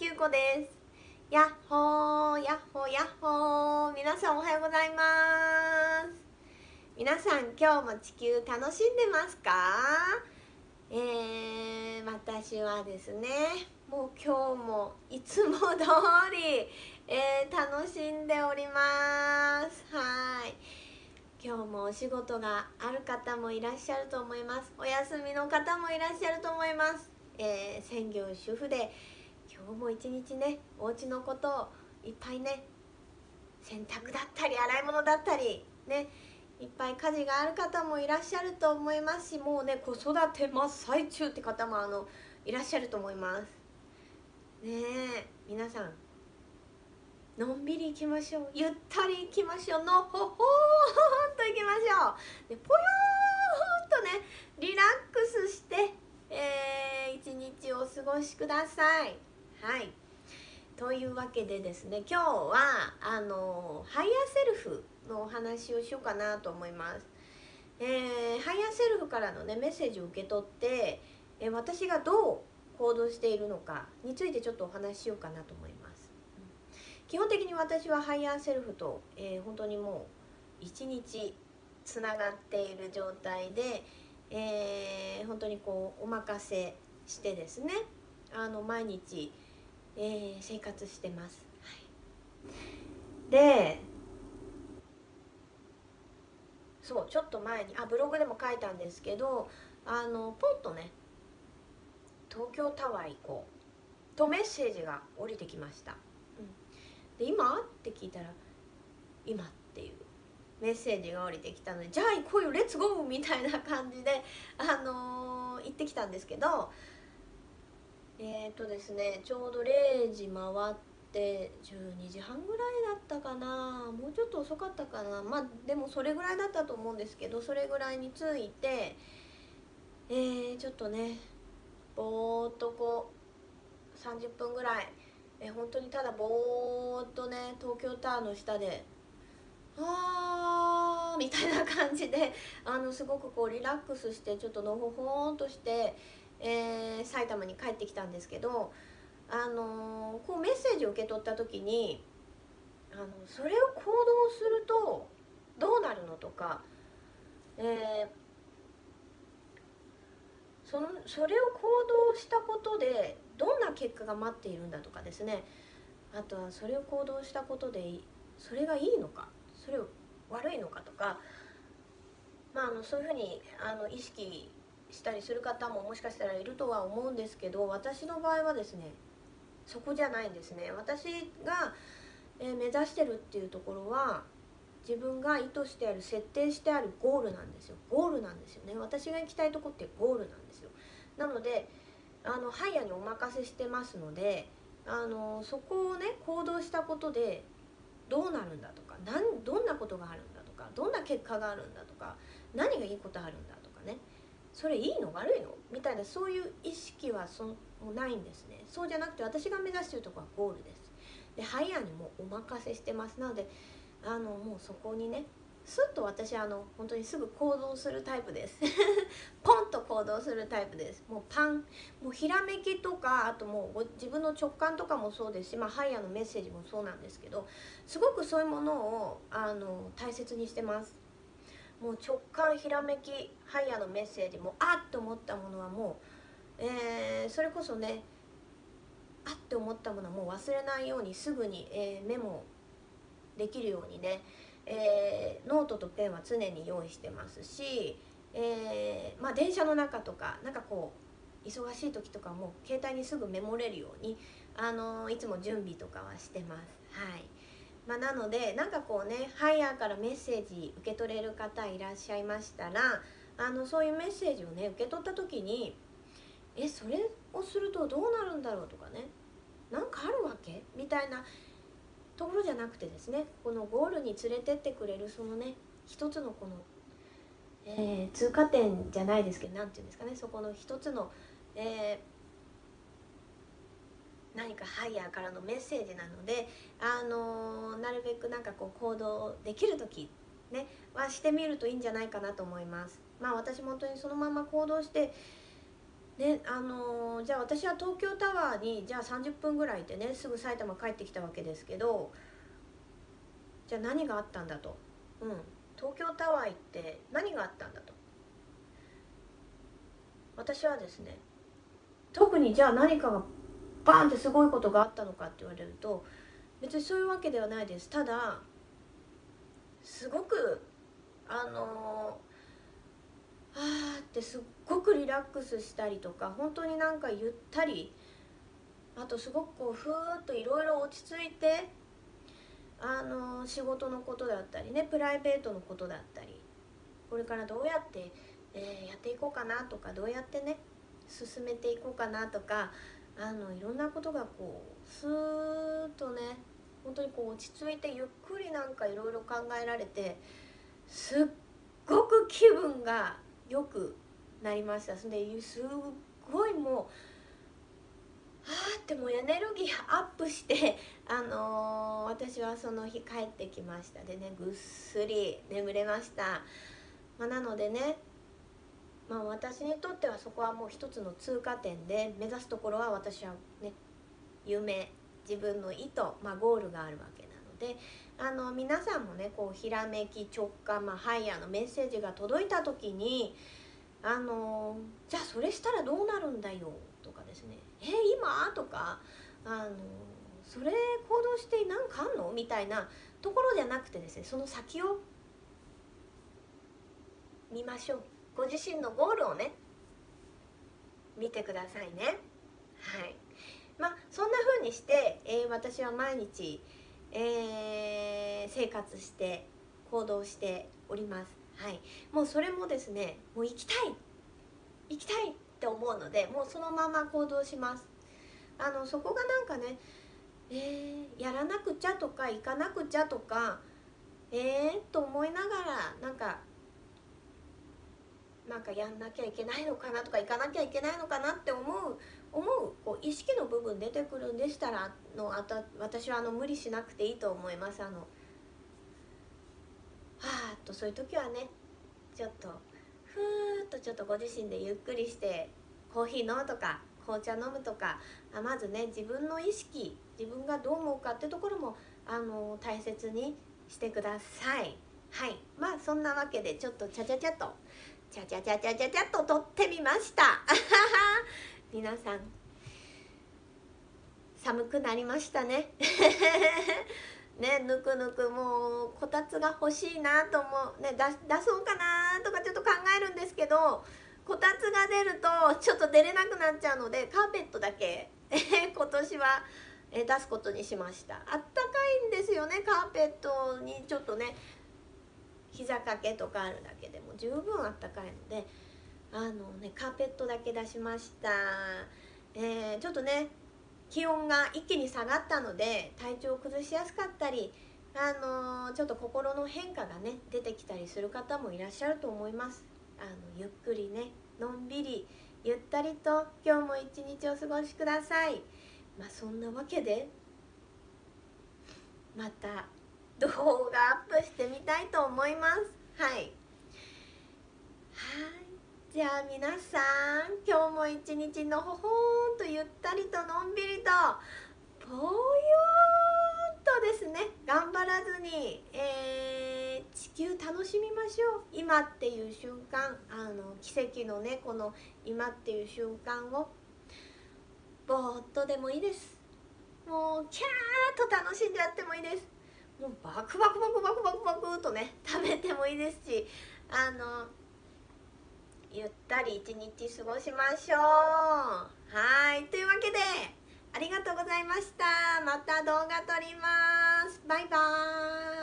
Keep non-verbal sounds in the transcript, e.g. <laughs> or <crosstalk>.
きゅうこです。やっほーやっほーやっほー。皆さんおはようございます。皆さん今日も地球楽しんでますか？えー、私はですねもう今日もいつも通り、<laughs> えー、楽しんでおります。はい。今日もお仕事がある方もいらっしゃると思います。お休みの方もいらっしゃると思います。えー、専業主婦で今日も一日ねお家のことをいっぱいね洗濯だったり洗い物だったりねいっぱい家事がある方もいらっしゃると思いますしもうね子育て真っ最中って方もあのいらっしゃると思います。ねえ皆さんのんびり行きましょう。ゆったり行きましょう。のほほーんと行きましょう。でぽよーんとねリラックスしてえー、一日お過ごしください。はいというわけでですね今日はあの higher self のお話をしようかなと思います。えー、 higher self からのねメッセージを受け取って、えー、私がどう行動しているのかについてちょっとお話ししようかなと思います。基本的に私は higher self と、えー、本当にもう一日つながっている状態で、えー、本当にこうお任せしてですねあの毎日、えー、生活してます。はい、でそうちょっと前にあブログでも書いたんですけどあのポンとね東京タワー行こう。とメッセージが降りてきました。うん、で今？って聞いたら今っていう。メッセージが降りてきたのでじゃあ行こうよレッツゴーみたいな感じで、あのー、行ってきたんですけどえっ、ー、とですねちょうど0時回って12時半ぐらいだったかな。もうちょっと遅かったかな。まあでもそれぐらいだったと思うんですけどそれぐらいに着いてえー、ちょっとねぼーっとこう30分ぐらい、えー、本当にただぼーっとね東京タワーの下であーみたいな感じであのすごくこうリラックスしてちょっとのほほんとして、えー、埼玉に帰ってきたんですけど、あのー、こうメッセージを受け取った時にあのそれを行動するとどうなるのとか、えー、そのそれを行動したことでどんな結果が待っているんだとかですね。あとはそれを行動したことでそれがいいのかそれを悪いのかとか、まあ、あのそういうふうにあの意識したりする方ももしかしたらいるとは思うんですけど私の場合はですねそこじゃないんですね。私が、えー、目指してるっていうところは自分が意図してある設定してあるゴールなんですよ。ゴールなんですよね。私が行きたいとこってゴールなんですよ。なのであのハイヤーにお任せしてますのであのそこをね行動したことでどうなるんだとかなんどんなことがあるんだとかどんな結果があるんだとか何がいいことあるんだそれいいの悪いの？みたいなそういう意識はそもないんですね。そうじゃなくて私が目指してるとこはゴールです。でハイヤーにもお任せしてます。なのであのもうそこにねすっと私あの本当にすぐ行動するタイプです。<laughs> ポンと行動するタイプです。もうパンもうひらめきとかあともう自分の直感とかもそうですし、まあ、ハイヤーのメッセージもそうなんですけどすごくそういうものをあの大切にしてます。もう直感ひらめきハイヤーのメッセージもあっと思ったものはもう、えー、それこそねあって思ったものはもう忘れないようにすぐに、えー、メモできるようにねえー、ノートとペンは常に用意してますし、え、まあ、電車の中とかなんかこう忙しい時とかも携帯にすぐメモれるように、あの、いつも準備とかはしてます。はいまあ、なのでなんかこうねハイヤーからメッセージ受け取れる方いらっしゃいましたらあのそういうメッセージをね受け取った時にえそれをするとどうなるんだろうとかねなんかあるわけ？みたいなところじゃなくてですねこのゴールに連れてってくれるそのね一つのこの、えー、通過点じゃないですけど何て言うんですかねそこの一つの、え、何かハイヤーからのメッセージなので、あのー、なるべくなんかこう行動できる時ねはしてみるといいんじゃないかなと思います。まあ私本当にそのまま行動してねあのーじゃあ私は東京タワーにじゃあ30分ぐらいいてねすぐ埼玉帰ってきたわけですけどじゃあ何があったんだと、うん、東京タワー行って何があったんだと。私はですね特にじゃあ何かがバーンってすごいことがあったのかって言われると別にそういうわけではないです。ただすごくあのあーってすっごくリラックスしたりとか本当になんかゆったりあとすごくこうふーっといろいろ落ち着いてあの仕事のことだったりねプライベートのことだったりこれからどうやって、えーやっていこうかなとかどうやってね進めていこうかなとかあのいろんなことがこうスーッとね本当にこう落ち着いてゆっくりなんかいろいろ考えられてすっごく気分が良くなりました。それですっごいもうはーってもうエネルギーアップして、<laughs> あのー私はその日帰ってきました。でねぐっすり眠れました、まあ、なのでねまあ私にとってはそこはもう一つの通過点で目指すところは私はね夢自分の意図、まあ、ゴールがあるわけなのであの皆さんもねこうひらめき直感、まあ、ハイヤーのメッセージが届いた時にあのじゃあそれしたらどうなるんだよとかですねえ今？とかあのそれ行動して何かあんの？みたいなところじゃなくてですねその先を見ましょう。ご自身のゴールをね見てくださいね。はい。まあそんな風にして、えー私は毎日、えー生活して行動しております。はい。もうそれもですねもう行きたい行きたいって思うのでもうそのまま行動します。あのそこがなんかねえーやらなくちゃとか行かなくちゃとかえー、と思いながらなんかなんかやんなきゃいけないのかなとか行かなきゃいけないのかなって思う思うこう意識の部分出てくるんでしたらのあた私はあの無理しなくていいと思います。あのはーっとそういう時はねちょっとふーっとちょっとご自身でゆっくりしてコーヒー飲むとか紅茶飲むとかあまずね自分の意識自分がどう思うかってところもあの大切にしてください。はい。まあそんなわけでちょっとちゃちゃちゃとちゃちゃちゃちゃちゃちゃっと撮ってみました。<laughs> 皆さん寒くなりましたね。<laughs> ねぬくぬくもうこたつが欲しいなと思う。ね出そうかなとかちょっと考えるんですけどこたつが出るとちょっと出れなくなっちゃうのでカーペットだけ <laughs> 今年はえ出すことにしました。あったかいんですよねカーペットに。ちょっとね膝掛けとかあるだけでも十分あったかいのであのねカーペットだけ出しました、えーちょっとね気温が一気に下がったので体調を崩しやすかったりあのちょっと心の変化がね出てきたりする方もいらっしゃると思います。あのゆっくりねのんびりゆったりと今日も一日お過ごしください。まあそんなわけでまた動画アップしてみたいと思います。はい。はい。じゃあ皆さん今日も一日のほほーんとゆったりとのんびりとぽよーっとですね頑張らずに、えー地球楽しみましょう。今っていう瞬間あの奇跡のねこの今っていう瞬間をぼーっとでもいいです。もうキャーッと楽しんでやってもいいです。もうバクバクバクバクバクバクとね食べてもいいですしあのゆったり一日過ごしましょうはいというわけでありがとうございましたまた動画撮りますバイバーイ